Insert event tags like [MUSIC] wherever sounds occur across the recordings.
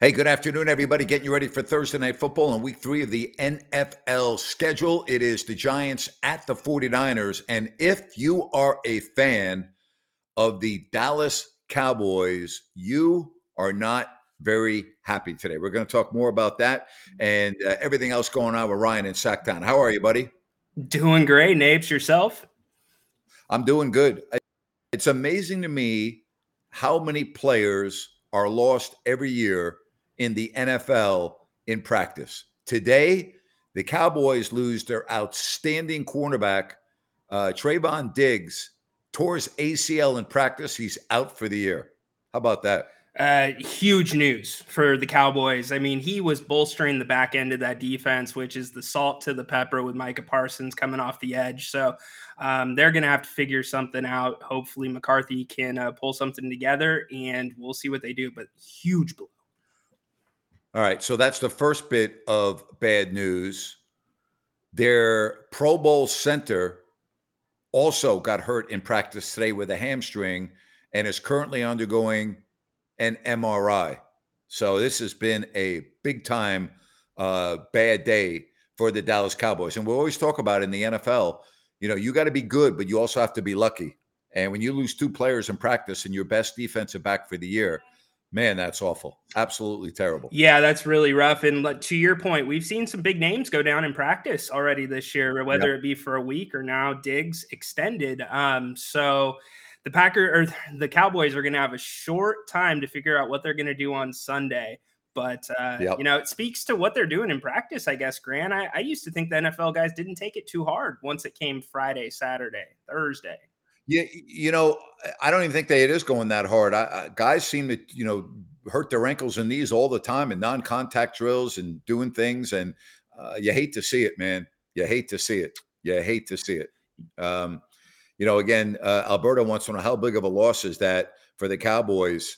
Hey, good afternoon, everybody. Getting you ready for Thursday Night Football on week three of the NFL schedule. It is the Giants at the 49ers. And if you are a fan of the Dallas Cowboys, you are not very happy today. We're going to talk more about that and uh, everything else going on with Ryan in Sactown. How are you, buddy? Doing great, Napes. Yourself? I'm doing good. It's amazing to me how many players are lost every year in the NFL in practice. Today, the Cowboys lose their outstanding cornerback, uh, Trevon Diggs, tore his ACL in practice. He's out for the year. How about that? Uh, huge news for the Cowboys. I mean, he was bolstering the back end of that defense, which is the salt to the pepper with Micah Parsons coming off the edge. So um, they're going to have to figure something out. Hopefully, McCarthy can uh, pull something together, and we'll see what they do. But huge blow. All right. So that's the first bit of bad news. Their Pro Bowl center also got hurt in practice today with a hamstring and is currently undergoing an MRI. So this has been a big time uh, bad day for the Dallas Cowboys. And we always talk about in the NFL, you know, you got to be good, but you also have to be lucky. And when you lose two players in practice and your best defensive back for the year, man, that's awful. Absolutely terrible. Yeah, that's really rough. And to your point, we've seen some big names go down in practice already this year, whether yep. it be for a week or now Diggs extended. Um, so the Packer or the Cowboys are going to have a short time to figure out what they're going to do on Sunday. But uh, yep. you know, it speaks to what they're doing in practice, I guess. Grant, I, I used to think the NFL guys didn't take it too hard once it came Friday, Saturday, Thursday. Yeah, you know, I don't even think that it is going that hard. I, I, guys seem to, you know, hurt their ankles and knees all the time in non-contact drills and doing things, and uh, you hate to see it, man. You hate to see it. You hate to see it. Um, you know, again, uh, wants to know how big of a loss is that for the Cowboys.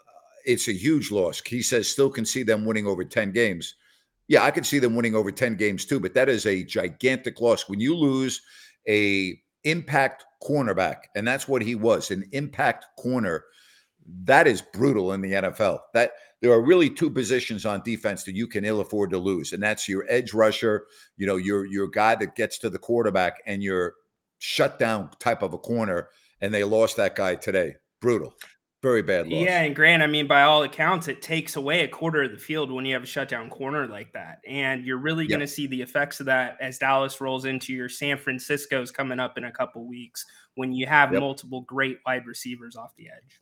Uh, it's a huge loss. He says still can see them winning over ten games. Yeah, I can see them winning over ten games too, but that is a gigantic loss when you lose a impact cornerback, and that's what he was an impact corner. That is brutal in the NFL. That there are really two positions on defense that you can ill afford to lose, and that's your edge rusher, you know, your your guy that gets to the quarterback, and your shutdown type of a corner. And they lost that guy today. Brutal. Very bad loss. Yeah, and Grant, I mean, by all accounts, it takes away a quarter of the field when you have a shutdown corner like that. And you're really going to see the effects of that as Dallas rolls into your San Francisco's coming up in a couple weeks when you have yep. multiple great wide receivers off the edge.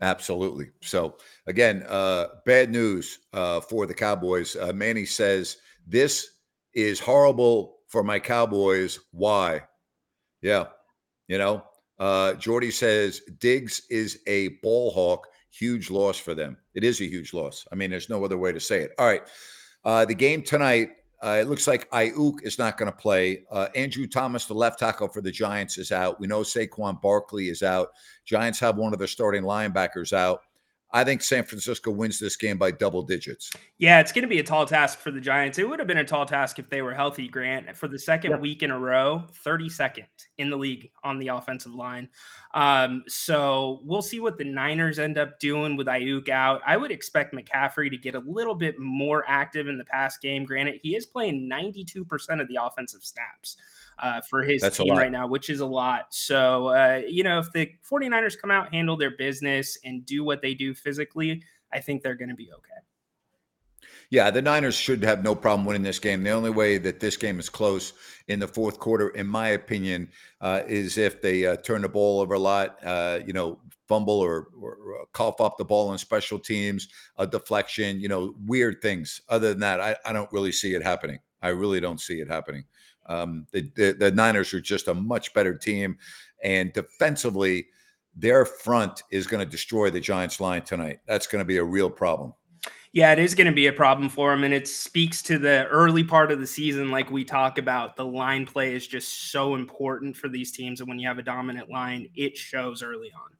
Absolutely. So again, uh, bad news uh, for the Cowboys. Uh, Manny says this is horrible for my Cowboys. Why? Yeah, you know, uh, Jordy says Diggs is a ball hawk. Huge loss for them. It is a huge loss. I mean, there's no other way to say it. All right. Uh, the game tonight, uh, it looks like Aiyuk is not going to play. Uh, Andrew Thomas, the left tackle for the Giants, is out. We know Saquon Barkley is out. Giants have one of their starting linebackers out. I think San Francisco wins this game by double digits. Yeah, it's going to be a tall task for the Giants. It would have been a tall task if they were healthy, Grant, for the second yep. week in a row, 32nd in the league on the offensive line. Um, so we'll see what the Niners end up doing with Aiyuk out. I would expect McCaffrey to get a little bit more active in the past game. Granted, he is playing 92% of the offensive snaps uh, for his That's team right now, which is a lot. So, uh, you know, if the 49ers come out, handle their business, and do what they do physically, I think they're going to be okay. Yeah, the Niners should have no problem winning this game. The only way that this game is close in the fourth quarter, in my opinion, uh, is if they uh, turn the ball over a lot, uh, you know, fumble or, or, or, cough up the ball on special teams, a deflection, you know, weird things. Other than that, I, I don't really see it happening. I really don't see it happening. Um, the, the, the Niners are just a much better team, and defensively, their front is going to destroy the Giants' line tonight. That's going to be a real problem. Yeah, it is going to be a problem for them, and it speaks to the early part of the season, like we talk about. The line play is just so important for these teams, and when you have a dominant line, it shows early on.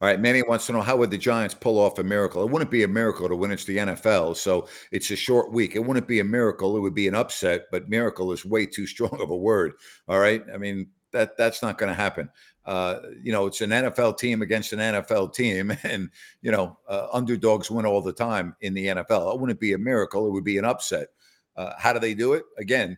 All right, Manny wants to know how would the Giants pull off a miracle? It wouldn't be a miracle to win. It's the NFL, so it's a short week. It wouldn't be a miracle. It would be an upset, but miracle is way too strong of a word. All right, I mean that that's not going to happen. Uh, you know, it's an NFL team against an NFL team, [LAUGHS] and you know, uh, underdogs win all the time in the NFL. It wouldn't be a miracle. It would be an upset. Uh, how do they do it? Again,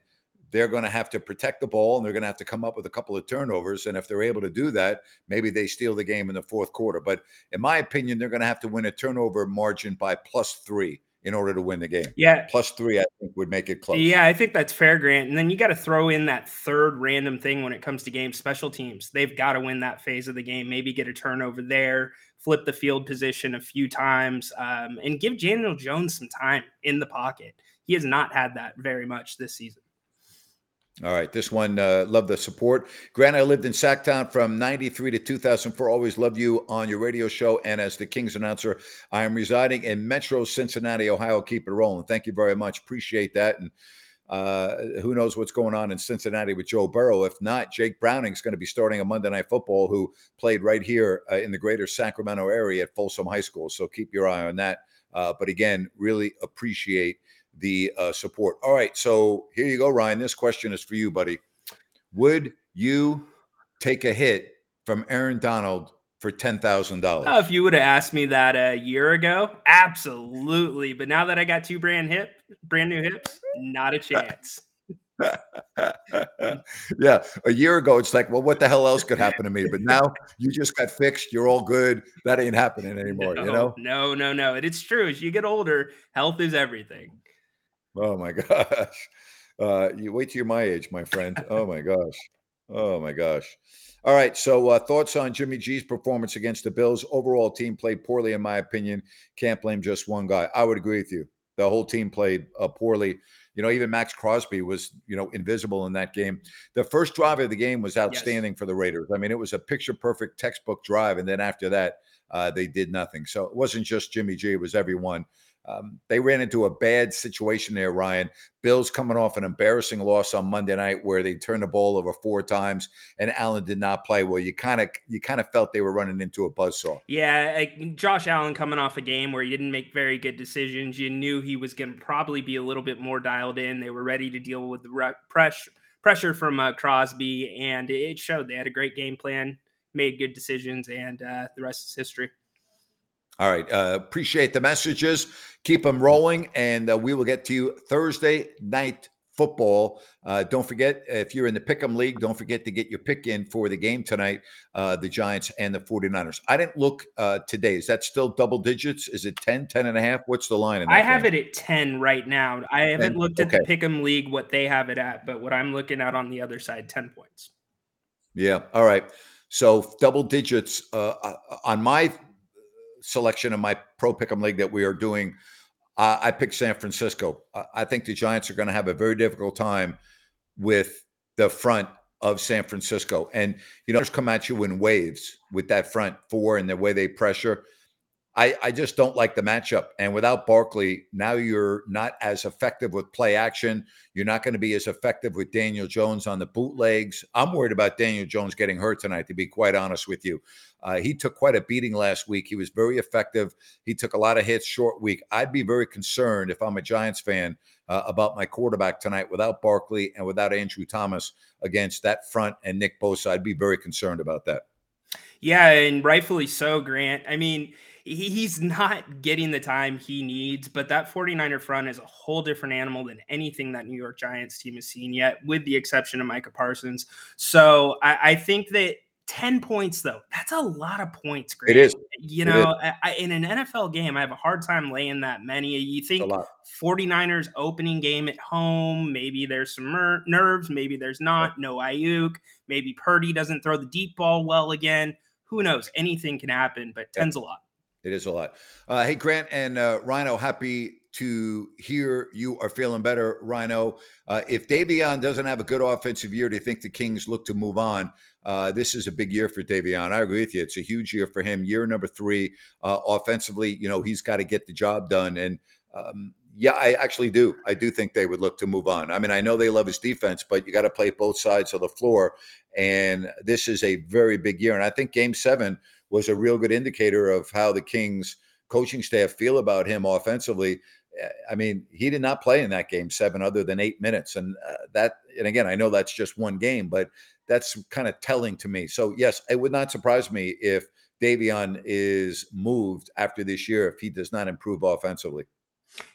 they're going to have to protect the ball and they're going to have to come up with a couple of turnovers. And if they're able to do that, maybe they steal the game in the fourth quarter. But in my opinion, they're going to have to win a turnover margin by plus three in order to win the game. Yeah. Plus three, I think, would make it close. Yeah, I think that's fair, Grant. And then you got to throw in that third random thing when it comes to game special teams. They've got to win that phase of the game, maybe get a turnover there, flip the field position a few times, um, and give Daniel Jones some time in the pocket. He has not had that very much this season. All right, this one, uh, love the support. Grant, I lived in Sactown from 93 to 2004. Always loved you on your radio show. And as the Kings announcer, I am residing in Metro Cincinnati, Ohio. Keep it rolling. Thank you very much. Appreciate that. And uh, who knows what's going on in Cincinnati with Joe Burrow? If not, Jake Browning is going to be starting a Monday Night Football, who played right here uh, in the greater Sacramento area at Folsom High School. So keep your eye on that. Uh, but again, really appreciate the uh, support. All right, so here you go, Ryan. This question is for you, buddy. Would you take a hit from Aaron Donald for ten thousand dollars? Oh, if you would have asked me that a year ago, absolutely. But now that I got two brand hip, brand new hips, not a chance. [LAUGHS] yeah, a year ago, it's like, well, what the hell else could happen to me? But now you just got fixed. You're all good. That ain't happening anymore. No, you know? No, no, no. And It's true. As you get older, health is everything. Oh my [LAUGHS] gosh. Uh, you wait till you're my age, my friend. Oh my gosh. Oh my gosh. All right. So uh, thoughts on Jimmy G's performance against the Bills? Overall, team played poorly, in my opinion. Can't blame just one guy. I would agree with you. The whole team played uh, poorly. You know, even Maxx Crosby was, you know, invisible in that game. The first drive of the game was outstanding yes. for the Raiders. I mean, it was a picture perfect textbook drive. And then after that, uh, they did nothing. So it wasn't just Jimmy G, it was everyone. Um, they ran into a bad situation there, Ryan. Bills coming off an embarrassing loss on Monday night where they turned the ball over four times and Allen did not play well. You kind of you kind of felt they were running into a buzzsaw. Yeah, Josh Allen coming off a game where he didn't make very good decisions. You knew he was going to probably be a little bit more dialed in. They were ready to deal with the re- pressure pressure from uh, Crosby, and it showed. They had a great game plan, made good decisions, and uh, the rest is history. All right. Uh, appreciate the messages. Keep them rolling, and uh, we will get to you Thursday night football. Uh, don't forget, if you're in the Pick'em League, don't forget to get your pick in for the game tonight, uh, the Giants and the 49ers. I didn't look uh, today. Is that still double digits? Is it 10, 10 and a half? What's the line? I have game? it at 10 right now. I haven't 10? looked at okay. the Pick'em League, what they have it at, but what I'm looking at on the other side, 10 points. Yeah. All right. So double digits uh, uh, on my selection of my pro pick'em league that we are doing, uh, I picked San Francisco. I think the Giants are going to have a very difficult time with the front of San Francisco. And, you know, just come at you in waves with that front four and the way they pressure. I, I just don't like the matchup. And without Barkley, now you're not as effective with play action. You're not going to be as effective with Daniel Jones on the bootlegs. I'm worried about Daniel Jones getting hurt tonight, to be quite honest with you. Uh, he took quite a beating last week. He was very effective. He took a lot of hits short week. I'd be very concerned if I'm a Giants fan uh, about my quarterback tonight without Barkley and without Andrew Thomas against that front and Nick Bosa. I'd be very concerned about that. Yeah, and rightfully so, Grant. I mean, he's not getting the time he needs, but that 49er front is a whole different animal than anything that New York Giants team has seen yet, with the exception of Micah Parsons. So I, I think that 10 points though that's a lot of points Grant. it is. You know I, in an nfl game i have a hard time laying that many. You think 49ers opening game at home maybe there's some mer- nerves maybe there's not no Aiyuk. maybe purdy doesn't throw the deep ball well again. Who knows? Anything can happen but 10's a lot it is a lot uh, hey grant and uh, rhino happy to hear you are feeling better, Rhino. Uh, if Davion doesn't have a good offensive year, do you think the Kings look to move on? Uh, this is a big year for Davion. I agree with you. It's a huge year for him. Year number three, uh, offensively, you know, he's got to get the job done. And um, yeah, I actually do. I do think they would look to move on. I mean, I know they love his defense, but you got to play both sides of the floor. And this is a very big year. And I think game seven was a real good indicator of how the Kings coaching staff feel about him offensively. I mean, he did not play in that game seven other than eight minutes. And uh, that, and again, I know that's just one game, but that's kind of telling to me. So, yes, it would not surprise me if Davion is moved after this year if he does not improve offensively.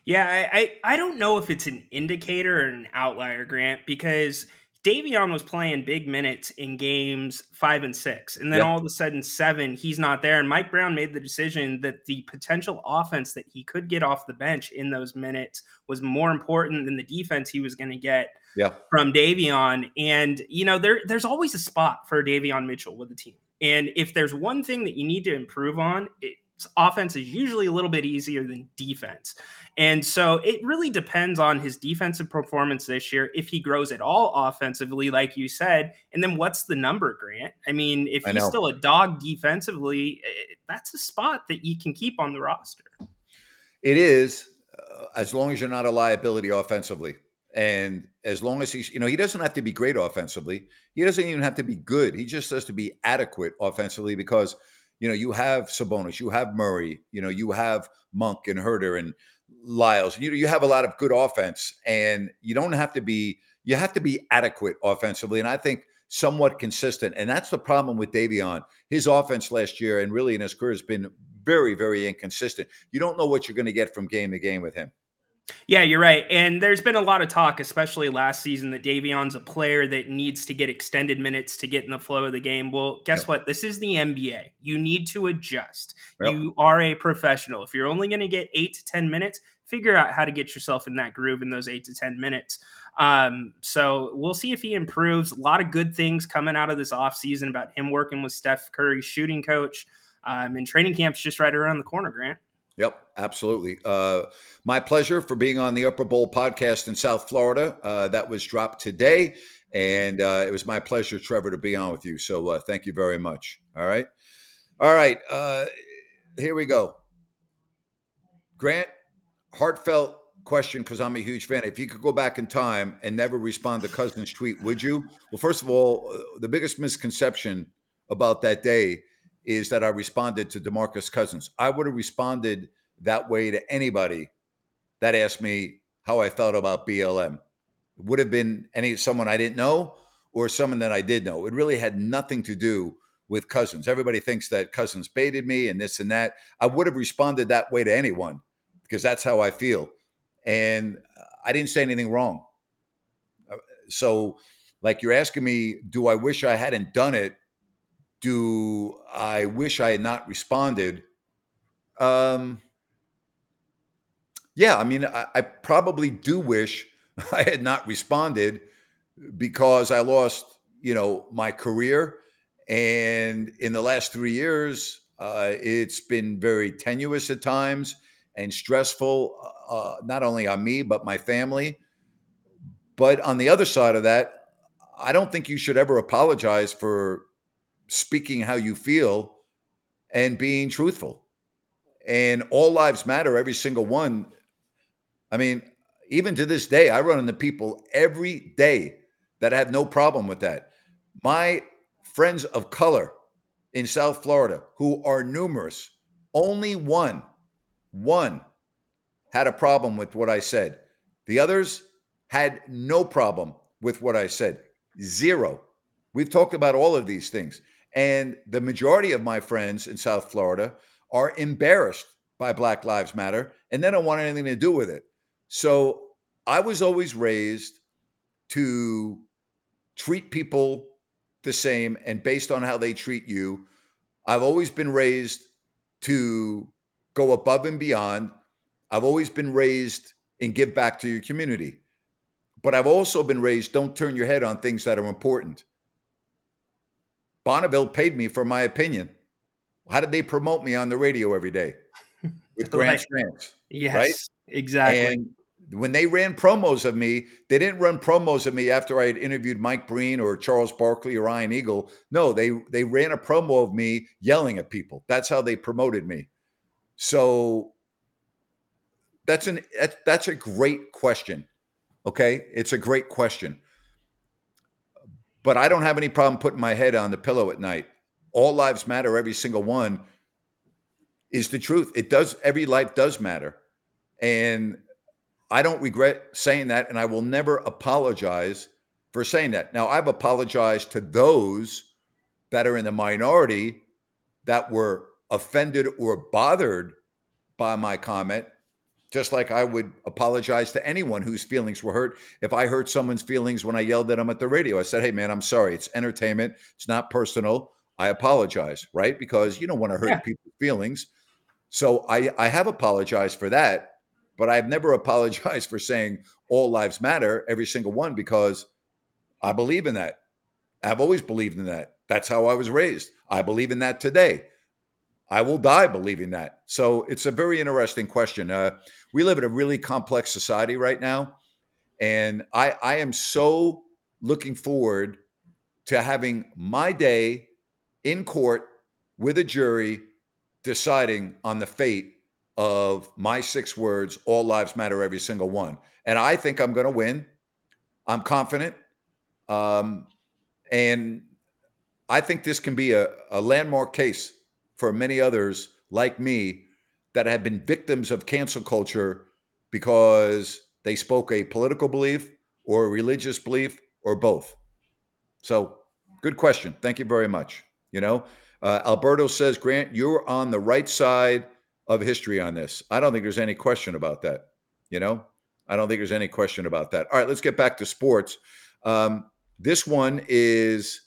Yeah, I, I, I don't know if it's an indicator or an outlier, Grant, because – Davion was playing big minutes in games five and six. And then yep. all of a sudden, seven, he's not there. And Mike Brown made the decision that the potential offense that he could get off the bench in those minutes was more important than the defense he was going to get yeah. from Davion. And, you know, there, there's always a spot for Davion Mitchell with the team. And if there's one thing that you need to improve on, it, offense is usually a little bit easier than defense. And so it really depends on his defensive performance this year, if he grows at all offensively, like you said. And then what's the number, Grant? I mean, if he's still a dog defensively, eh, that's a spot that you can keep on the roster. It is, uh, as long as you're not a liability offensively. And as long as he's, you know, he doesn't have to be great offensively. He doesn't even have to be good. He just has to be adequate offensively because – you know, you have Sabonis, you have Murray, you know, you have Monk and Huerter and Lyles. You you have a lot of good offense, and you don't have to be you have to be adequate offensively. And I think somewhat consistent. And that's the problem with Davion. His offense last year and really in his career has been very, very inconsistent. You don't know what you're going to get from game to game with him. Yeah, you're right. And there's been a lot of talk, especially last season, that Davion's a player that needs to get extended minutes to get in the flow of the game. Well, guess yep. what? This is the NBA. You need to adjust. Yep. You are a professional. If you're only going to get eight to 10 minutes, figure out how to get yourself in that groove in those eight to 10 minutes. Um, so we'll see if he improves. A lot of good things coming out of this offseason about him working with Steph Curry's shooting coach. Um, and training camp's just right around the corner, Grant. Yep, absolutely. Uh, my pleasure for being on the Upper Bowl podcast in South Florida. Uh, that was dropped today. And uh, it was my pleasure, Trevor, to be on with you. So uh, thank you very much. All right. All right. Uh, here we go. Grant, heartfelt question because I'm a huge fan. If you could go back in time and never respond to Cousins' tweet, would you? Well, first of all, uh, the biggest misconception about that day is that I responded to DeMarcus Cousins. I would have responded that way to anybody that asked me how I felt about BLM. It would have been any someone I didn't know or someone that I did know. It really had nothing to do with Cousins. Everybody thinks that Cousins baited me and this and that. I would have responded that way to anyone because that's how I feel. And I didn't say anything wrong. Uh, so, like you're asking me, do I wish I hadn't done it? Do I wish I had not responded? Um, yeah, I mean, I, I, probably do wish [LAUGHS] I had not responded because I lost, you know, my career. And in the last three years, uh, it's been very tenuous at times and stressful, uh, not only on me, but my family. But on the other side of that, I don't think you should ever apologize for speaking how you feel and being truthful. and all lives matter, every single one. I mean, even to this day, I run into people every day that have no problem with that. My friends of color in South Florida, who are numerous, only one, one had a problem with what I said. The others had no problem with what I said. Zero. We've talked about all of these things. And the majority of my friends in South Florida are embarrassed by Black Lives Matter and they don't want anything to do with it. So I was always raised to treat people the same and based on how they treat you. I've always been raised to go above and beyond. I've always been raised and give back to your community. But I've also been raised don't turn your head on things that are important. Bonneville paid me for my opinion. How did they promote me on the radio every day [LAUGHS] with Grant Right. Grants? Yes, Right? exactly. And when they ran promos of me, they didn't run promos of me after I had interviewed Mike Breen or Charles Barkley or Ryan Eagle. No, they they ran a promo of me yelling at people. That's how they promoted me. So that's an that's, that's a great question. Okay, it's a great question. But I don't have any problem putting my head on the pillow at night. All lives matter, every single one is the truth. It does, every life does matter. And I don't regret saying that. And I will never apologize for saying that. Now, I've apologized to those that are in the minority that were offended or bothered by my comment, just like I would apologize to anyone whose feelings were hurt. If I hurt someone's feelings when I yelled at them at the radio, I said, Hey, man, I'm sorry. It's entertainment, it's not personal. I apologize, right? Because you don't want to hurt Yeah. people's feelings. So I, I have apologized for that, but I've never [LAUGHS] apologized for saying all lives matter, every single one, because I believe in that. I've always believed in that. That's how I was raised. I believe in that today. I will die believing that. So it's a very interesting question. Uh, we live in a really complex society right now. And I, I am so looking forward to having my day in court with a jury deciding on the fate of my six words all lives matter, every single one. And I think I'm going to win. I'm confident. Um, and I think this can be a, a landmark case for many others like me that have been victims of cancel culture because they spoke a political belief or a religious belief or both. So, good question. Thank you very much. You know, uh, Alberto says, Grant, you're on the right side of history on this. I don't think there's any question about that. You know, I don't think there's any question about that. All right, let's get back to sports. Um, this one is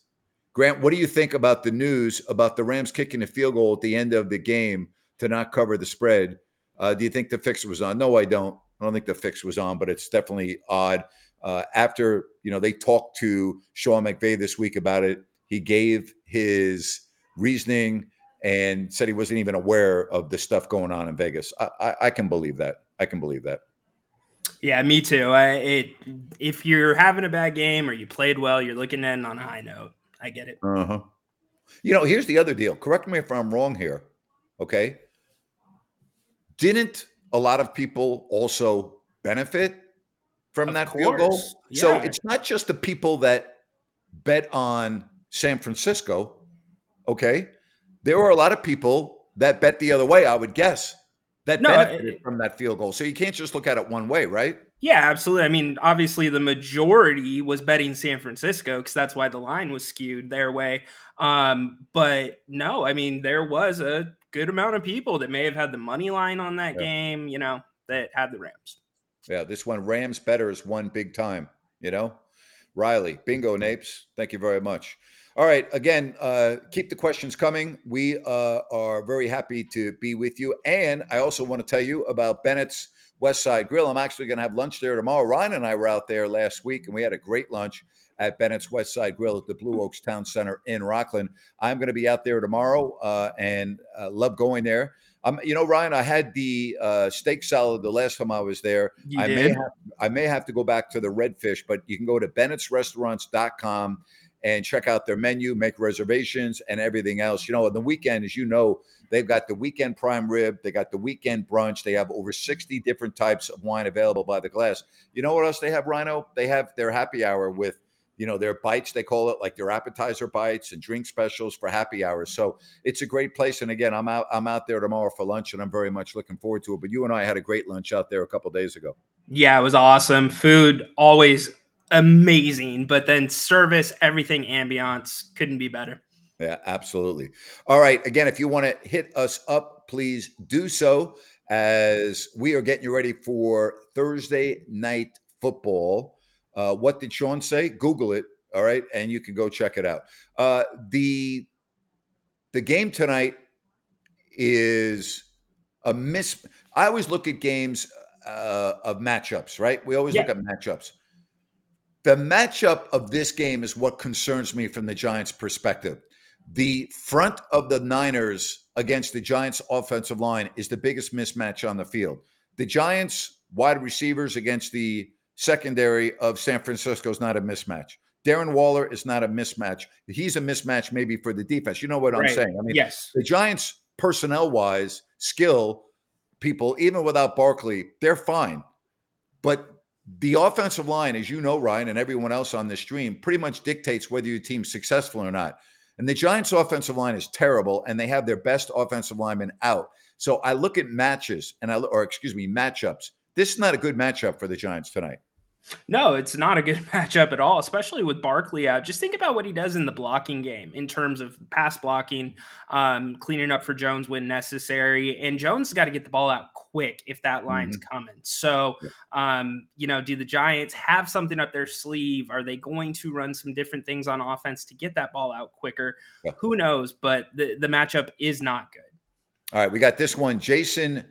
Grant. What do you think about the news about the Rams kicking a field goal at the end of the game to not cover the spread? Uh, do you think the fix was on? No, I don't. I don't think the fix was on, but it's definitely odd. Uh, after you know they talked to Sean McVay this week about it, he gave his reasoning and said he wasn't even aware of the stuff going on in Vegas. I, I, I can believe that. I can believe that. Yeah, me too. I, it if you're having a bad game or you played well, you're looking to end on a high note. I get it. Uh huh. You know, here's the other deal. Correct me if I'm wrong here. Okay. Didn't a lot of people also benefit from Of that field goal? course. So it's not just the people that bet on San Francisco. Okay. There were a lot of people that bet the other way, I would guess, that No, benefited it- from that field goal. So you can't just look at it one way, right? Yeah, absolutely. I mean, obviously, the majority was betting San Francisco because that's why the line was skewed their way. Um, but no, I mean, there was a good amount of people that may have had the money line on that Yeah. game, you know, that had the Rams. Yeah, this one Rams betters won big time, you know. Riley, bingo, Napes. Thank you very much. All right, again, uh, keep the questions coming. We uh, are very happy to be with you. And I also want to tell you about Bennett's West Side Grill. I'm actually going to have lunch there tomorrow. Ryan and I were out there last week and we had a great lunch at Bennett's West Side Grill at the Blue Oaks Town Center in Rocklin. I'm going to be out there tomorrow uh, and uh, love going there. Um, you know, Ryan, I had the uh, steak salad the last time I was there. You I may have I may have to go back to the redfish, but you can go to bennettsrestaurants.com and check out their menu, make reservations and everything else. You know, on the weekend, as you know, They've got the weekend prime rib, they got the weekend brunch. They have over 60 different types of wine available by the glass. You know what else they have, Rhino? They have their happy hour with you know their bites they call it like their appetizer bites and drink specials for happy hours so it's a great place and again i'm out i'm out there tomorrow for lunch and i'm very much looking forward to it but you and i had a great lunch out there a couple days ago yeah it was awesome food always amazing but then service everything ambiance couldn't be better yeah absolutely all right again if you want to hit us up please do so as we are getting you ready for thursday night football uh, what did Sean say? Google it. All right, and you can go check it out. Uh, the the game tonight is a miss. I always look at games uh, of matchups. Right? We always yeah. look at matchups. The matchup of this game is what concerns me from the Giants' perspective. The front of the Niners against the Giants' offensive line is the biggest mismatch on the field. The Giants' wide receivers against the secondary of San Francisco is not a mismatch. Darren Waller is not a mismatch. He's a mismatch maybe for the defense. You know what right. I'm saying? I mean, yes. The Giants, personnel wise, skill people, even without Barkley, they're fine. But the offensive line, as you know, Ryan, and everyone else on this stream, pretty much dictates whether your team's successful or not. And the Giants' offensive line is terrible, and they have their best offensive lineman out. So I look at matches and I, or excuse me, matchups. This is not a good matchup for the Giants tonight. No, it's not a good [LAUGHS] matchup at all, especially with Barkley out. Just think about what he does in the blocking game in terms of pass blocking, um, cleaning up for Jones when necessary. And Jones has got to get the ball out quick if that line's mm-hmm. coming. So, um, you know, do the Giants have something up their sleeve? Are they going to run some different things on offense to get that ball out quicker? Yeah. Who knows? But the, the matchup is not good. All right, we got this one. Jason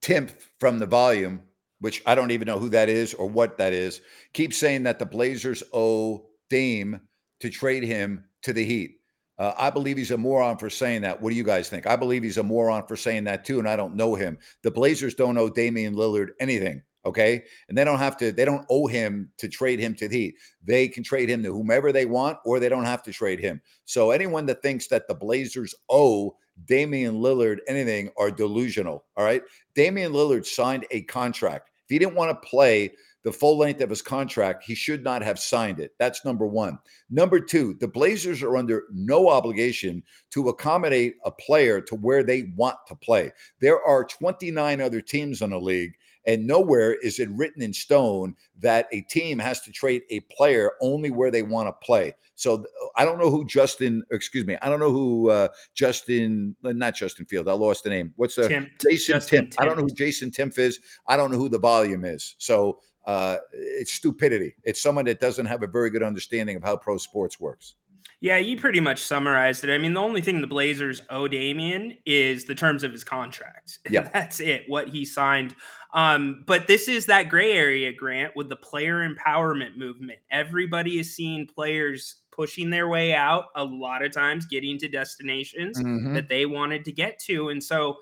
Timpf from the volume which I don't even know who that is or what that is, keeps saying that the Blazers owe Dame to trade him to the Heat. Uh, I believe he's a moron for saying that. What do you guys think? I believe he's a moron for saying that too, and I don't know him. The Blazers don't owe Damian Lillard anything. Okay. And they don't have to, they don't owe him to trade him to the Heat. They can trade him to whomever they want, or they don't have to trade him. So anyone that thinks that the Blazers owe Damian Lillard anything are delusional. All right. Damian Lillard signed a contract. If he didn't want to play the full length of his contract, he should not have signed it. That's number one. Number two, the Blazers are under no obligation to accommodate a player to where they want to play. There are 29 other teams in the league and nowhere is it written in stone that a team has to trade a player only where they want to play. So I don't know who Justin, excuse me, I don't know who uh, Justin, uh, not Justin Field. I lost the name. What's the Tim, Jason Justin Tim? I don't know who Jason Timpf is. I don't know who the volume is. So uh, it's stupidity. It's someone that doesn't have a very good understanding of how pro sports works. Yeah, you pretty much summarized it. I mean, the only thing the Blazers owe Damian is the terms of his contract. [LAUGHS] Yeah. That's it, what he signed um, but this is that gray area, Grant, with the player empowerment movement. Everybody is seeing players pushing their way out, a lot of times getting to destinations mm-hmm. that they wanted to get to. And so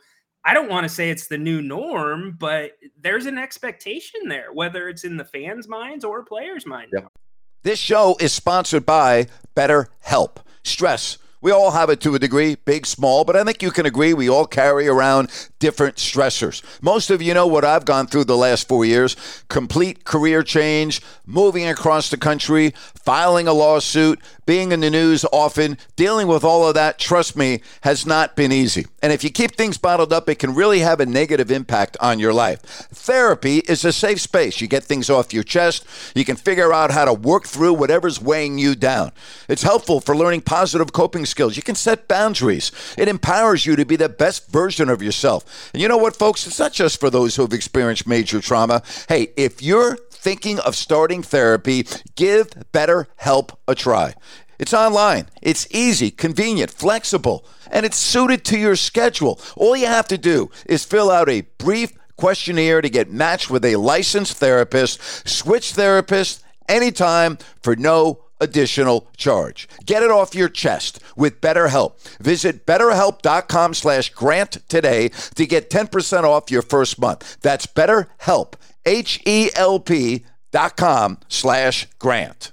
I don't want to say it's the new norm, but there's an expectation there, whether it's in the fans' minds or players' minds. Yep. This show is sponsored by BetterHelp. Stress we all have it to a degree, big, small, but I think you can agree we all carry around different stressors. Most of you know what I've gone through the last four years complete career change, moving across the country, filing a lawsuit, being in the news often, dealing with all of that, trust me, has not been easy. And if you keep things bottled up, it can really have a negative impact on your life. Therapy is a safe space. You get things off your chest, you can figure out how to work through whatever's weighing you down. It's helpful for learning positive coping skills. You can set boundaries. It empowers you to be the best version of yourself. And you know what, folks? It's not just for those who have experienced major trauma. Hey, if you're thinking of starting therapy, give BetterHelp a try. It's online, it's easy, convenient, flexible, and it's suited to your schedule. All you have to do is fill out a brief questionnaire to get matched with a licensed therapist, switch therapists anytime for no additional charge. Get it off your chest with BetterHelp. Visit betterhelp.com slash grant today to get 10% off your first month. That's betterhelp, H-E-L-P dot com slash grant.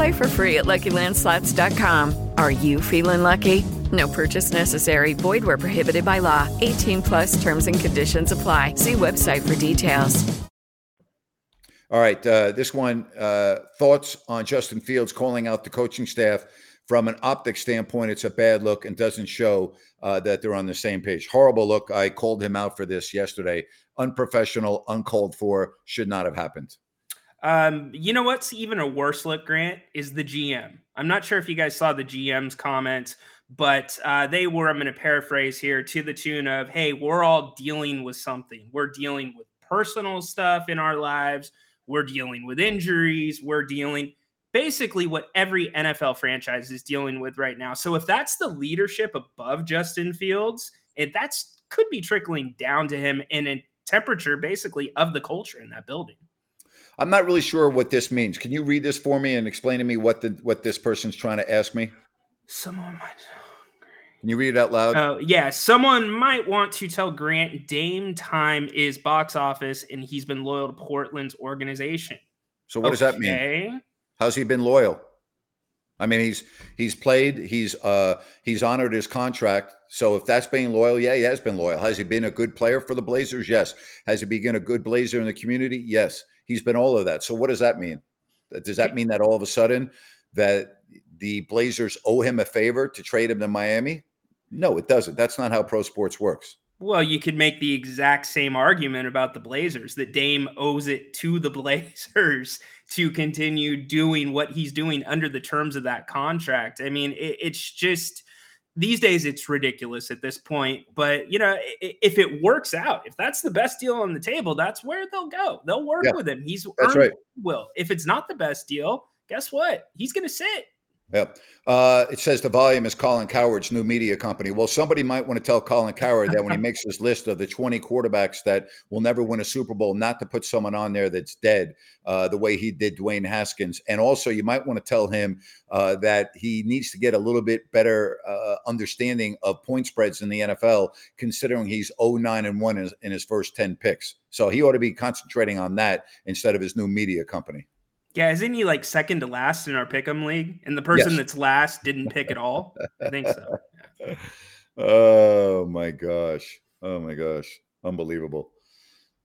Play for free at LuckyLandSlots.com. Are you feeling lucky? No purchase necessary. Void where prohibited by law. 18 plus terms and conditions apply. See website for details. All right. Uh, this one uh, thoughts on Justin Fields calling out the coaching staff. From an optic standpoint, it's a bad look and doesn't show uh, that they're on the same page. Horrible look. I called him out for this yesterday. Unprofessional, uncalled for, should not have happened. Um, you know what's even a worse look, Grant, is the GM. I'm not sure if you guys saw the GM's comments, but uh, they were, I'm going to paraphrase here, to the tune of, hey, we're all dealing with something. We're dealing with personal stuff in our lives. We're dealing with injuries. We're dealing basically what every NFL franchise is dealing with right now. So if that's the leadership above Justin Fields, it that's could be trickling down to him in a temperature basically of the culture in that building. I'm not really sure what this means. Can you read this for me and explain to me what the what this person's trying to ask me? Someone might. Can you read it out loud? Oh, yeah. Someone might want to tell Grant Dame time is box office and he's been loyal to Portland's organization. So what okay. does that mean? How's he been loyal? I mean, he's he's played, he's uh he's honored his contract. So if that's being loyal, yeah, he has been loyal. Has he been a good player for the Blazers? Yes. Has he been a good Blazer in the community? Yes. He's been all of that. So what does that mean? Uh, does that mean that all of a sudden that the Blazers owe him a favor to trade him to Miami? No, it doesn't. That's not how pro sports works. Well, you could make the exact same argument about the Blazers that Dame owes it to the [LAUGHS] Blazers to continue doing what he's doing under the terms of that contract. I mean, it, it's just these days it's ridiculous at this point but you know if it works out if that's the best deal on the table that's where they'll go. They'll work yeah, with him. He's that's right. will. If it's not the best deal guess what? He's going to sit Yep. Uh, it says the volume is Colin Cowherd's new media company. Well, somebody might want to tell Colin Cowherd that when he [LAUGHS] makes his list of the 20 quarterbacks that will never win a Super Bowl, not to put someone on there that's dead, uh, the way he did Dwayne Haskins. And also, you might want to tell him uh, that he needs to get a little bit better uh, understanding of point spreads in the NFL, considering he's 09 and 1 in, in his first 10 picks. So he ought to be concentrating on that instead of his new media company. Yeah, isn't he like second to last in our pick'em league? And the person yes. that's last didn't pick at all. I think so. Yeah. [LAUGHS] Oh my gosh! Oh my gosh! Unbelievable.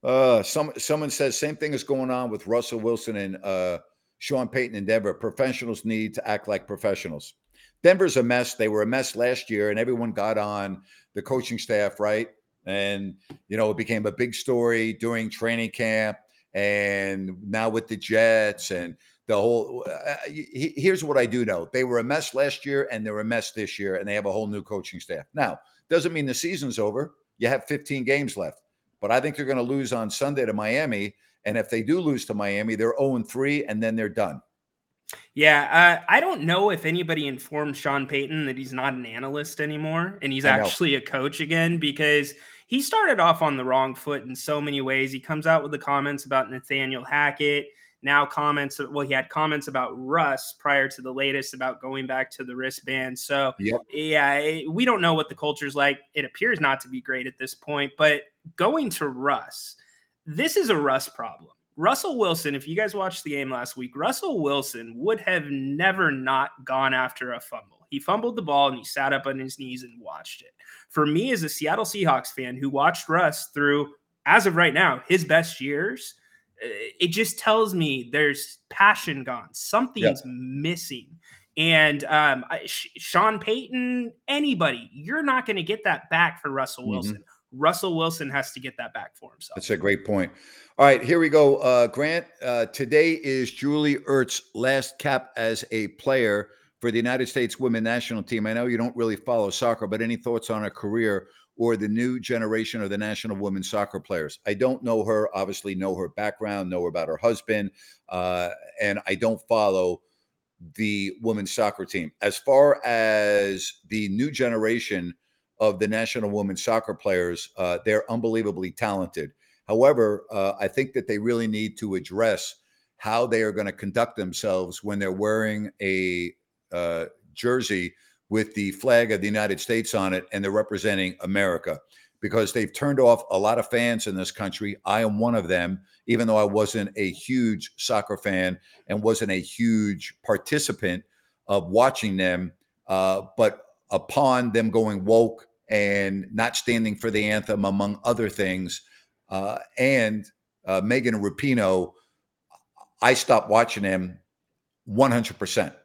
Uh, some someone says same thing is going on with Russell Wilson and uh, Sean Payton in Denver. Professionals need to act like professionals. Denver's a mess. They were a mess last year, and everyone got on the coaching staff, right? And you know, it became a big story during training camp and now with the Jets and the whole. Uh, uh here's what I do know: they were a mess last year, and they're a mess this year, and they have a whole new coaching staff. Now, doesn't mean the season's over. You have 15 games left, but I think they're going to lose on Sunday to Miami. And if they do lose to Miami, they're 0 3, and then they're done. Yeah, uh, I don't know if anybody informed Sean Payton that he's not an analyst anymore and he's actually a coach again because he started off on the wrong foot in so many ways. He comes out with the comments about Nathaniel Hackett. Now comments, well, he had comments about Russ prior to the latest about going back to the wristband. So, yep. yeah, we don't know what the culture's like. It appears not to be great at this point, but going to Russ, this is a Russ problem. Russell Wilson, if you guys watched the game last week, Russell Wilson would have never not gone after a fumble. He fumbled the ball and he sat up on his knees and watched it for me as a Seattle Seahawks fan who watched Russ through, as of right now, his best years, eh, it just tells me there's passion gone. Something's yeah. missing. And um, Sean Payton, anybody, you're not going to get that back for Russell mm-hmm. Wilson. Mm-hmm. Russell Wilson has to get that back for himself. That's a great point. All right, here we go. Uh, Grant, uh, today is Julie Ertz's last cap as a player for the United States women national team. I know you don't really follow soccer, but any thoughts on her career or the new generation of the national women's soccer players? I don't know her, obviously, know her background, know about her husband, uh, and I don't follow the women's soccer team. As far as the new generation of the national women's soccer players, uh, they're unbelievably talented. However, uh, I think that they really need to address how they are going to conduct themselves when they're wearing a uh, jersey with the flag of the United States on it and they're representing America because they've turned off a lot of fans in this country. I am one of them, even though I wasn't a huge soccer fan and wasn't a huge participant of watching them. Uh, but upon them going woke and not standing for the anthem, among other things, uh, and uh, Megan Rapinoe, I stopped watching them 100%.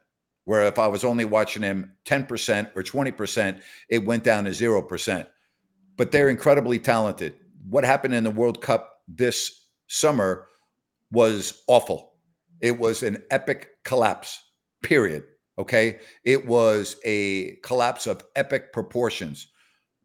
Where if I was only watching them 10% or 20%, it went down to 0%. But they're incredibly talented. What happened in the World Cup this summer was awful. It was an epic collapse, period. Okay. It was a collapse of epic proportions.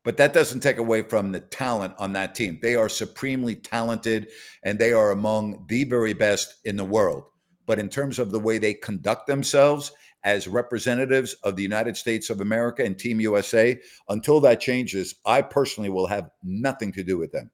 But that doesn't take away from the talent on that team. They are supremely talented and they are among the very best in the world. But in terms of the way they conduct themselves as representatives of the United States of America and Team USA, until that changes, I personally will have nothing to do with them.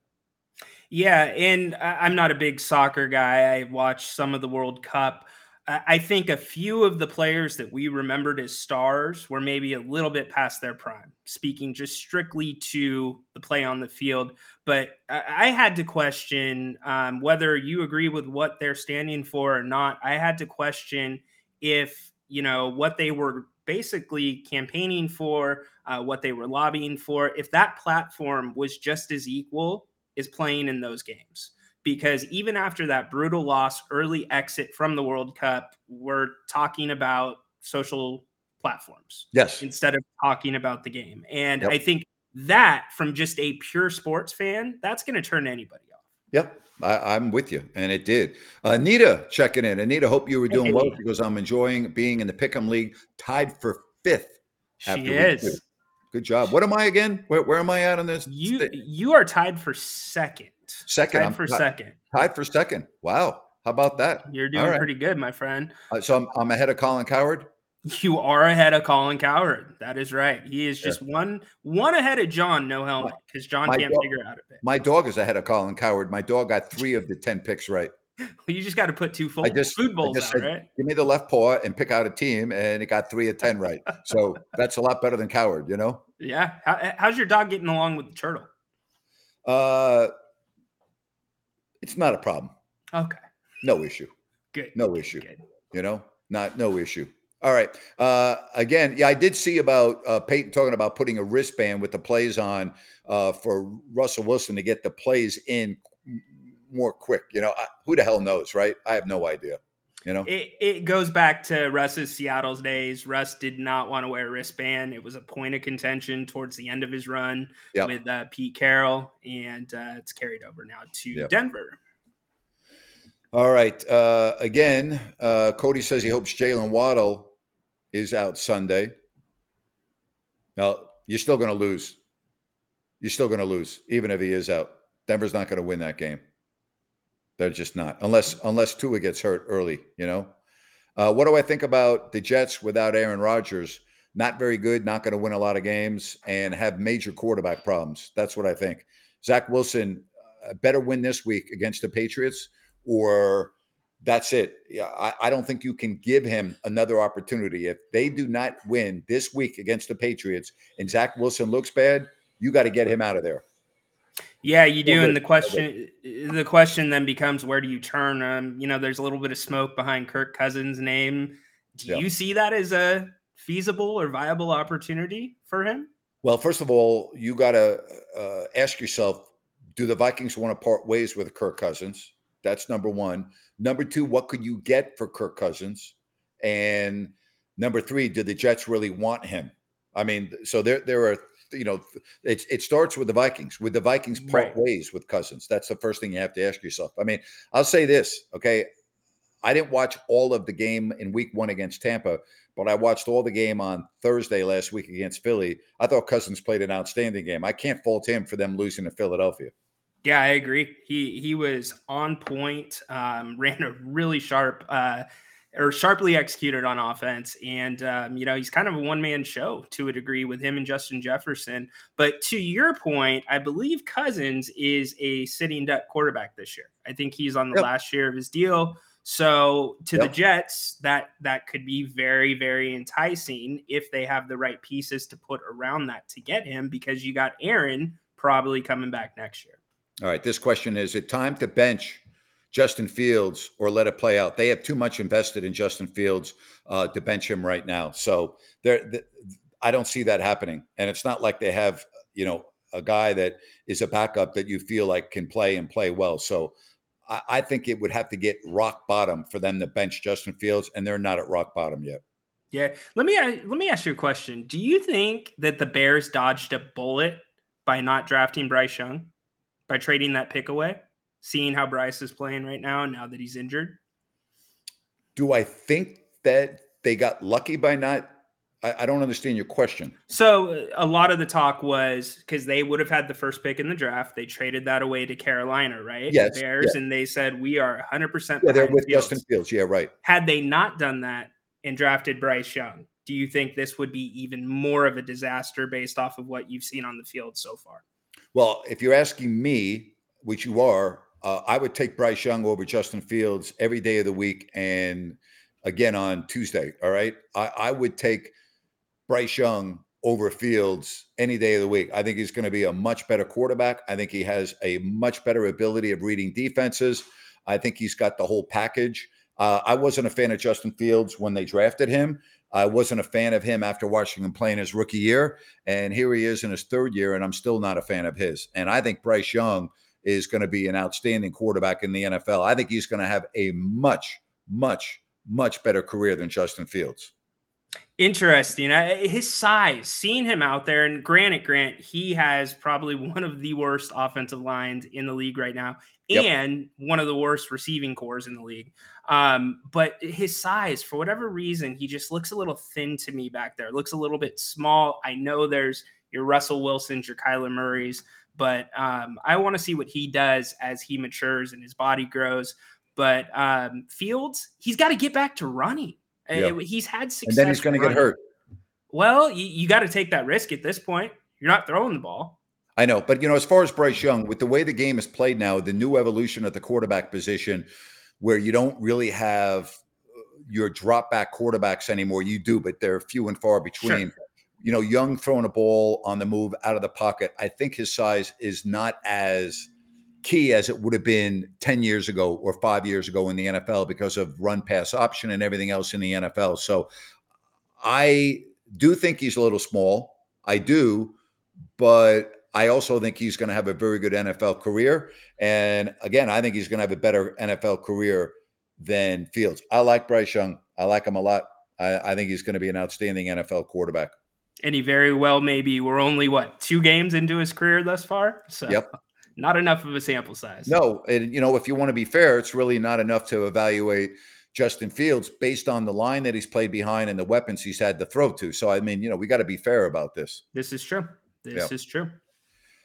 Yeah. And I'm not a big soccer guy. I watched some of the World Cup. I think a few of the players that we remembered as stars were maybe a little bit past their prime, speaking just strictly to the play on the field. But I had to question um, whether you agree with what they're standing for or not. I had to question if, you know, what they were basically campaigning for, uh, what they were lobbying for, if that platform was just as equal as playing in those games because even after that brutal loss, early exit from the World Cup, we're talking about social platforms. Yes. Instead of talking about the game. And yep. I think that from just a pure sports fan, that's going to turn anybody off. Yep. I, am with you, and it did. Anita checking in. Anita, hope you were doing hey. well because I'm enjoying being in the Pick'em League, tied for fifth. She is. Good job. What am I again? Where, where am I at on this? You you are tied for second. Second. Tied I'm for second. Tied for second. Wow. How about that? You're doing right. pretty good, my friend. Uh, so I'm, I'm ahead of Colin Cowherd. You are ahead of Colin Cowherd. That is right. He is just yeah. one one ahead of John, no helmet, because John my can't dog, figure out a bit. My dog is ahead of Colin Cowherd. My dog got three of the ten picks right. well, [LAUGHS] you just got to put two full, I just, food bowls just out, right? Give me the left paw and pick out a team, and it got three of ten right. So [LAUGHS] that's a lot better than Cowherd, you know. Yeah. How, how's your dog getting along with the turtle? Uh, it's not a problem. Okay. No issue. Good. No issue. Good. You know, not no issue. All right. Uh, again, yeah, I did see about uh, Peyton talking about putting a wristband with the plays on uh, for Russell Wilson to get the plays in more quick. You know, who the hell knows, right? I have no idea. You know, it, it goes back to Russ's Seattle's days. Russ did not want to wear a wristband. It was a point of contention towards the end of his run yep. with uh, Pete Carroll, and uh, it's carried over now to yep. Denver. All right. Uh, again, uh, Cody says he hopes Jalen Waddle is out Sunday. Now, you're still going to lose. You're still going to lose, even if he is out. Denver's not going to win that game. They're just not, unless unless Tua gets hurt early. You know, uh, what do I think about the Jets without Aaron Rodgers? Not very good. Not going to win a lot of games and have major quarterback problems. That's what I think. Zach Wilson uh, better win this week against the Patriots, or that's it. Yeah, I, I, don't think you can give him another opportunity. If they do not win this week against the Patriots and Zach Wilson looks bad, you got to get him out of there. Yeah, you do. And the question, the question then becomes, where do you turn? Um, you know, there's a little bit of smoke behind Kirk Cousins' name. Do yeah. you see that as a feasible or viable opportunity for him? Well, first of all, you got to uh, ask yourself: Do the Vikings want to part ways with Kirk Cousins? That's number one. Number two, what could you get for Kirk Cousins? And number three, do the Jets really want him? I mean, so there there are you know, it, it starts with the Vikings. With the Vikings part right. ways with Cousins. That's the first thing you have to ask yourself. I mean, I'll say this, okay. I didn't watch all of the game in week one against Tampa, but I watched all the game on Thursday last week against Philly. I thought Cousins played an outstanding game. I can't fault him for them losing to Philadelphia. Yeah, I agree. He he was on point. Um, [LAUGHS] ran a really sharp uh, or sharply executed on offense. And, um, you know, he's kind of a one man show to a degree with him and Justin Jefferson. But to your point, I believe Cousins is a sitting duck quarterback this year. I think he's on the yep. last year of his deal. So to Yep. the Jets, that that could be very very enticing if they have the right pieces to put around that to get him because you got Aaron probably coming back next year. All right. This question is it time to bench Justin Fields or let it play out? They have too much invested in Justin Fields uh, to bench him right now. So there, th- I don't see that happening. And it's not like they have, you know, a guy that is a backup that you feel like can play and play well. So I, I think it would have to get rock bottom for them to bench Justin Fields, and they're not at rock bottom yet. Yeah. Let me let me ask you a question. Do you think that the Bears dodged a bullet by not drafting Bryce Young, by trading that pick away, seeing how Bryce is playing right now, now that he's injured? Do I think that they got lucky by not? I, I don't understand your question. So a lot of the talk was because they would have had the first pick in the draft. They traded that away to Carolina, right? Yes, The Bears, yeah. and they said we are 100 percent. Yeah, they're with Justin Fields. Yeah, right. Had they not done that and drafted Bryce Young, do you think this would be even more of a disaster based off of what you've seen on the field so far? Well, if you're asking me, which you are, uh, I would take Bryce Young over Justin Fields every day of the week and again on Tuesday. All right. I, I would take Bryce Young over Fields any day of the week. I think he's going to be a much better quarterback. I think he has a much better ability of reading defenses. I think he's got the whole package. Uh, I wasn't a fan of Justin Fields when they drafted him. I wasn't a fan of him after watching him play in his rookie year. And here he is in his third year, and I'm still not a fan of his. And I think Bryce Young is going to be an outstanding quarterback in the NFL. I think he's going to have a much, much, much better career than Justin Fields. Interesting. His size, seeing him out there, and granted, Grant, he has probably [LAUGHS] one of the worst offensive lines in the league right now, Yep. and one of the worst receiving corps in the league. Um, but his size, for whatever reason, he just looks a little thin to me back there. Looks a little bit small. I know there's your Russell Wilsons, your Kyler Murray's, but um, I want to see what he does as he matures and his body grows. But um, Fields, he's got to get back to running. Uh, Yeah. He's had And success. then he's going to get hurt. Well, you, you got to take that risk at this point. You're not throwing the ball. I know, but you know, as far as Bryce Young, with the way the game is played now, the new evolution at the quarterback position, where you don't really have uh, your drop back quarterbacks anymore. You do, but they're few and far between. You know, Young throwing a ball on the move out of the pocket. I think his size is not as key as it would have been 10 years ago or five years ago in the NFL because of run pass option and everything else in the NFL. So I do think he's a little small. I do, but I also think he's going to have a very good NFL career. And again, I think he's going to have a better NFL career than Fields. I like Bryce Young. I like him a lot. I, I think he's going to be an outstanding NFL quarterback. And he very well maybe we're only what two games into his career thus far. So Yep. not enough of a sample size. No, and you know, if you want to be fair, it's really not enough to evaluate Justin Fields based on the line that he's played behind and the weapons he's had to throw to. So I mean, you know, we got to be fair about this. This is true. This Yeah. is true.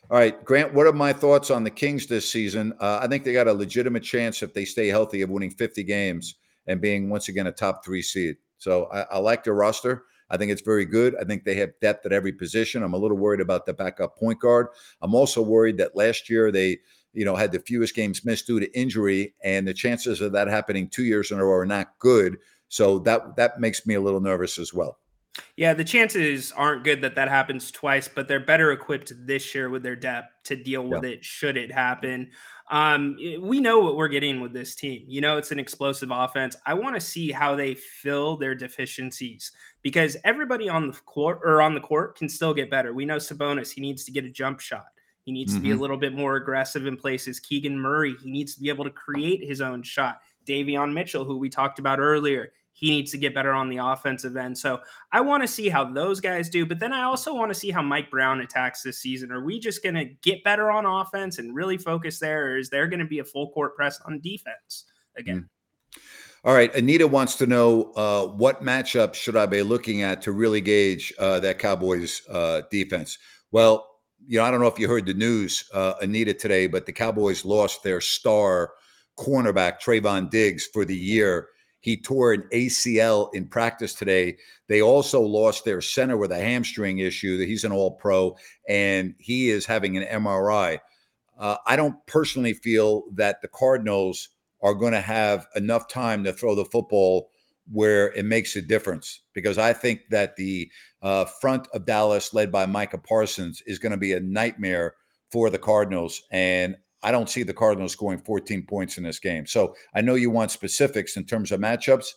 All right, Grant, what are my thoughts on the Kings this season? Uh, I think they got a legitimate chance if they stay healthy of winning 50 games and being once again a top three seed. So I, I like their roster. I think it's very good. I think they have depth at every position. I'm a little worried about the backup point guard. I'm also worried that last year they, you know, had the fewest games missed due to injury, and the chances of that happening two years in a row are not good. So that that makes me a little nervous as well. Yeah, the chances aren't good that that happens twice, but they're better equipped this year with their depth to deal with it should it happen. Um, we know what we're getting with this team. You know, it's an explosive offense. I want to see how they fill their deficiencies because everybody on the court or on the court can still get better. We know Sabonis, he needs to get a jump shot. He needs to be a Mhm. little bit more aggressive in places. Keegan Murray, he needs to be able to create his own shot. Davion Mitchell, who we talked about earlier, he needs to get better on the offensive end. So I want to see how those guys do, but then I also want to see how Mike Brown attacks this season. Are we just going to get better on offense and really focus there, or is there going to be a full court press on defense again? All right, Anita wants to know uh, what matchup should I be looking at to really gauge uh, that Cowboys uh, defense. Well, you know, I don't know if you heard the news, uh, Anita, today, but the Cowboys lost their star cornerback Trevon Diggs for the year. He tore an ACL in practice today. They also lost their center with a hamstring issue. That he's an All Pro, and he is having an MRI. Uh, I don't personally feel that the Cardinals are going to have enough time to throw the football where it makes a difference. Because I think that the uh, front of Dallas, led by Micah Parsons, is going to be a nightmare for the Cardinals. And I don't see the Cardinals scoring 14 points in this game. So I know you want specifics in terms of matchups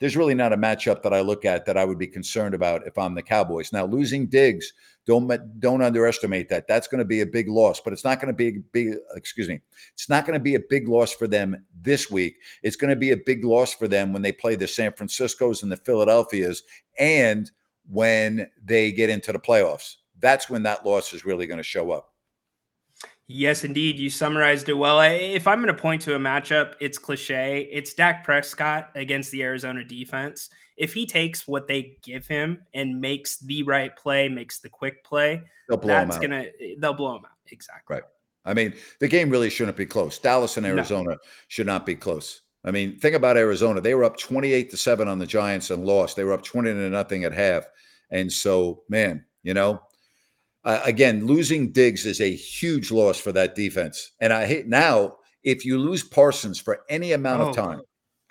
there's really not a matchup that I look at that I would be concerned about if I'm the Cowboys. Now, losing Diggs, don't don't underestimate that. That's going to be a big loss, but it's not going to be big. Excuse me, it's not going to be a big loss for them this week. It's going to be a big loss for them when they play the San Francisco's and the Philadelphias, and when they get into the playoffs. That's when that loss is really going to show up. Yes, indeed. You summarized it well. If I'm going to point to a matchup, it's cliche. It's Dak Prescott against the Arizona defense. If he takes what they give him and makes the right play, makes the quick play, that's gonna they'll blow him out. Exactly. Right. I mean, the game really shouldn't be close. Dallas and Arizona no. should not be close. I mean, think about Arizona. They were up 28 to 7 on the Giants and lost. They were up 20 to nothing at half. And so, man, you know, uh, again, losing Diggs is a huge loss for that defense. And I hate now if you lose Parsons for any amount oh. of time,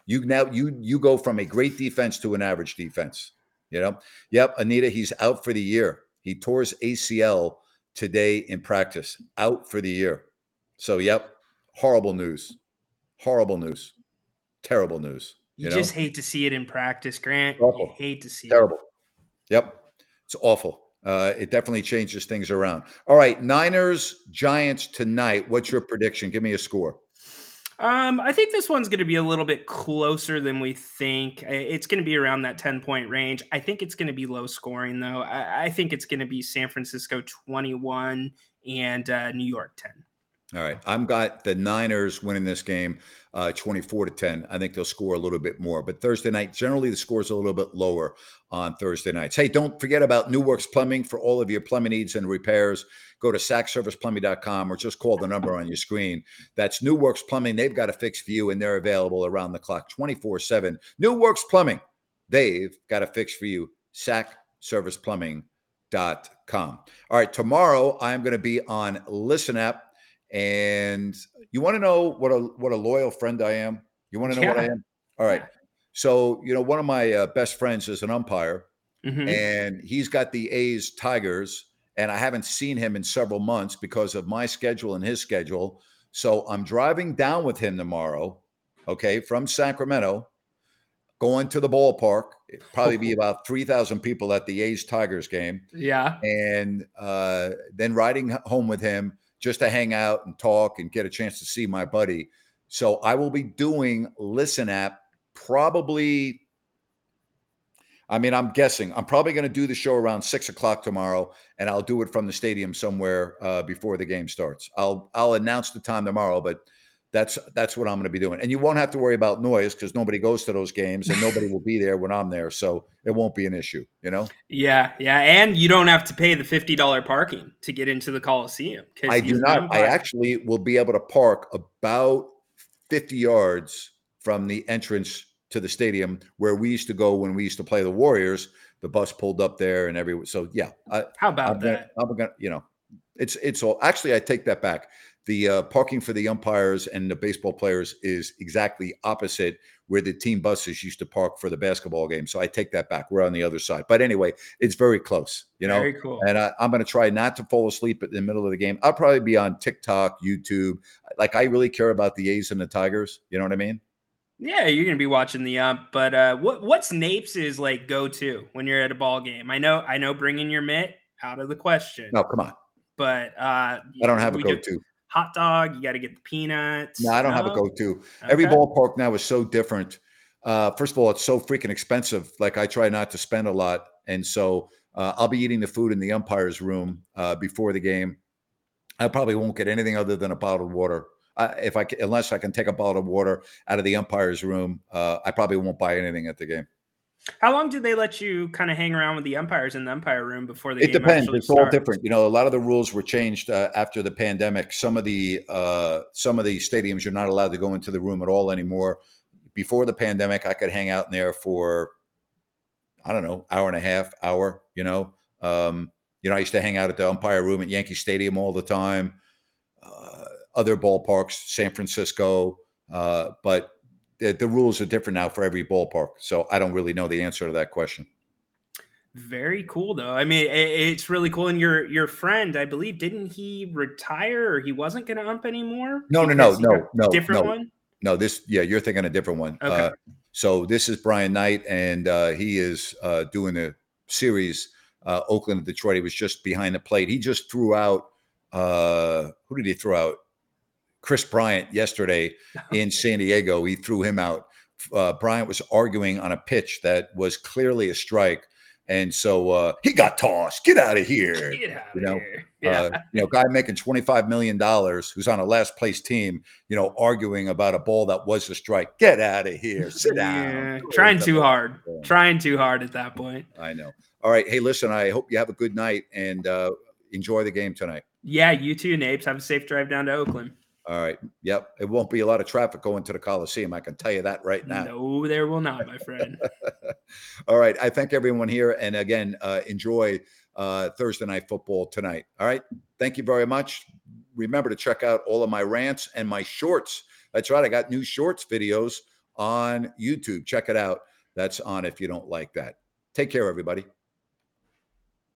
you now you you go from a great defense to an average defense. You know, yep, Anita, he's out for the year. He tore his ACL today in practice, out for the year. So, yep, horrible news, horrible news, terrible news. You, you just hate to see it in practice, Grant. Awful. You hate to see terrible. it. Terrible. Yep, it's awful. Uh, it definitely changes things around. All right, Niners Giants tonight. What's your prediction? Give me a score. Um, I think this one's going to be a little bit closer than we think. It's going to be around that 10 point range. I think it's going to be low scoring, though. I, I think it's going to be San Francisco 21 and uh, New York 10. All right. I'm got the Niners winning this game uh, 24 to 10. I think they'll score a little bit more. But Thursday night, generally the score is a little bit lower on Thursday nights. Hey, don't forget about New Works Plumbing for all of your plumbing needs and repairs. Go to sackserviceplumbing.com or just call the number on your screen. That's New Works Plumbing. They've got a fix for you and they're available around the clock 24 7. New Works Plumbing. They've got a fix for you. Sackserviceplumbing.com. All right. Tomorrow, I'm going to be on Listen App and you want to know what a what a loyal friend I am? You want to know yeah. what I am? All right. So, you know, one of my uh, best friends is an umpire mm-hmm. and he's got the A's Tigers and I haven't seen him in several months because of my schedule and his schedule. So, I'm driving down with him tomorrow, okay, from Sacramento, going to the ballpark. It'd probably be [LAUGHS] about 3,000 people at the A's Tigers game. Yeah. And uh, then riding home with him just to hang out and talk and get a chance to see my buddy. So I will be doing Listen App probably. I mean, I'm guessing I'm probably going to do the show around six o'clock tomorrow, and I'll do it from the stadium somewhere uh, before the game starts. I'll I'll announce the time tomorrow, but that's that's what I'm going to be doing. And you won't have to worry about noise because nobody goes to those games and nobody will be there when I'm there, so it won't be an issue. You know? Yeah, yeah, and you don't have to pay the fifty dollar parking to get into the Coliseum. I do not. I actually will be able to park about fifty yards from the entrance to the stadium where we used to go when we used to play the Warriors. The bus pulled up there and every so yeah. I, How about I'm that? Gonna, I'm gonna, you know, it's it's all actually I take that back the uh, parking for the umpires and the baseball players is exactly opposite where the team buses used to park for the basketball game. So I take that back. We're on the other side. But anyway, it's very close, you know. Very cool. And I, am going to try not to fall asleep in the middle of the game. I'll probably be on TikTok, YouTube. Like I really care about the A's and the Tigers. You know what I mean? Yeah, you're gonna be watching the ump. But uh, what what's Napes's like go to when you're at a ball game? I know I know bringing your mitt out of the question. No, come on. But uh, I don't have a go to hot dog. You got to get the peanuts. No, I don't no? have a go-to. Okay. Every ballpark now is so different. Uh, first of all, it's so freaking expensive. Like I try not to spend a lot, and so uh, I'll be eating the food in the umpire's room uh, before the game. I probably won't get anything other than a bottle of water. if I unless I can take a bottle of water out of the umpire's room, uh, I probably won't buy anything at the game. How long do they let you kind of hang around with the umpires in the umpire room before the it depends. It's starts? all different. You know, a lot of the rules were changed uh, after the pandemic. Some of the uh, some of the stadiums you're not allowed to go into the room at all anymore. Before the pandemic, I could hang out in there for I don't know, hour and a half, hour. You know, um, you know, I used to hang out at the umpire room at Yankee Stadium all the time. Uh, other ballparks, San Francisco, Uh, but the, the rules are different now for every ballpark. So I don't really know the answer to that question. Very cool, though. I mean, it, it's really cool. And your your friend, I believe, didn't he retire or he wasn't going to ump anymore? No, no, no, no, no, different no. one. No, this, yeah, you're thinking a different one. Okay. Uh, so this is Brian Knight, and uh, he is uh, doing a series, uh, Oakland and Detroit. He was just behind the plate. He just threw out, uh, who did he throw out? Kris Bryant yesterday [LAUGHS] in San Diego. He threw him out. Uh, Bryant was arguing on a pitch that was clearly a strike. And so uh, he got tossed. Get out of here. [LAUGHS] Out you know, here. Yeah. uh, you know, guy making $25 million who's on a last place team, you know, arguing about a ball that was a strike. Get out of here. Sit [LAUGHS] down. Yeah, Go trying too hard. ball. Trying too hard at that point. I know. All right. Hey, listen, I hope you have a good night and uh, enjoy the game tonight. Yeah, you too, Napes. Have a safe drive down to Oakland. All right. Yep. It won't be a lot of traffic going to the Coliseum. I can tell you that right now. No, there will not, my friend. [LAUGHS] All right. I thank everyone here. And again, uh, enjoy uh, Thursday night football tonight. All right. Thank you very much. Remember to check out all of my rants and my shorts. That's right. I got new shorts videos on YouTube. Check it out. That's on if you don't like that. Take care, everybody.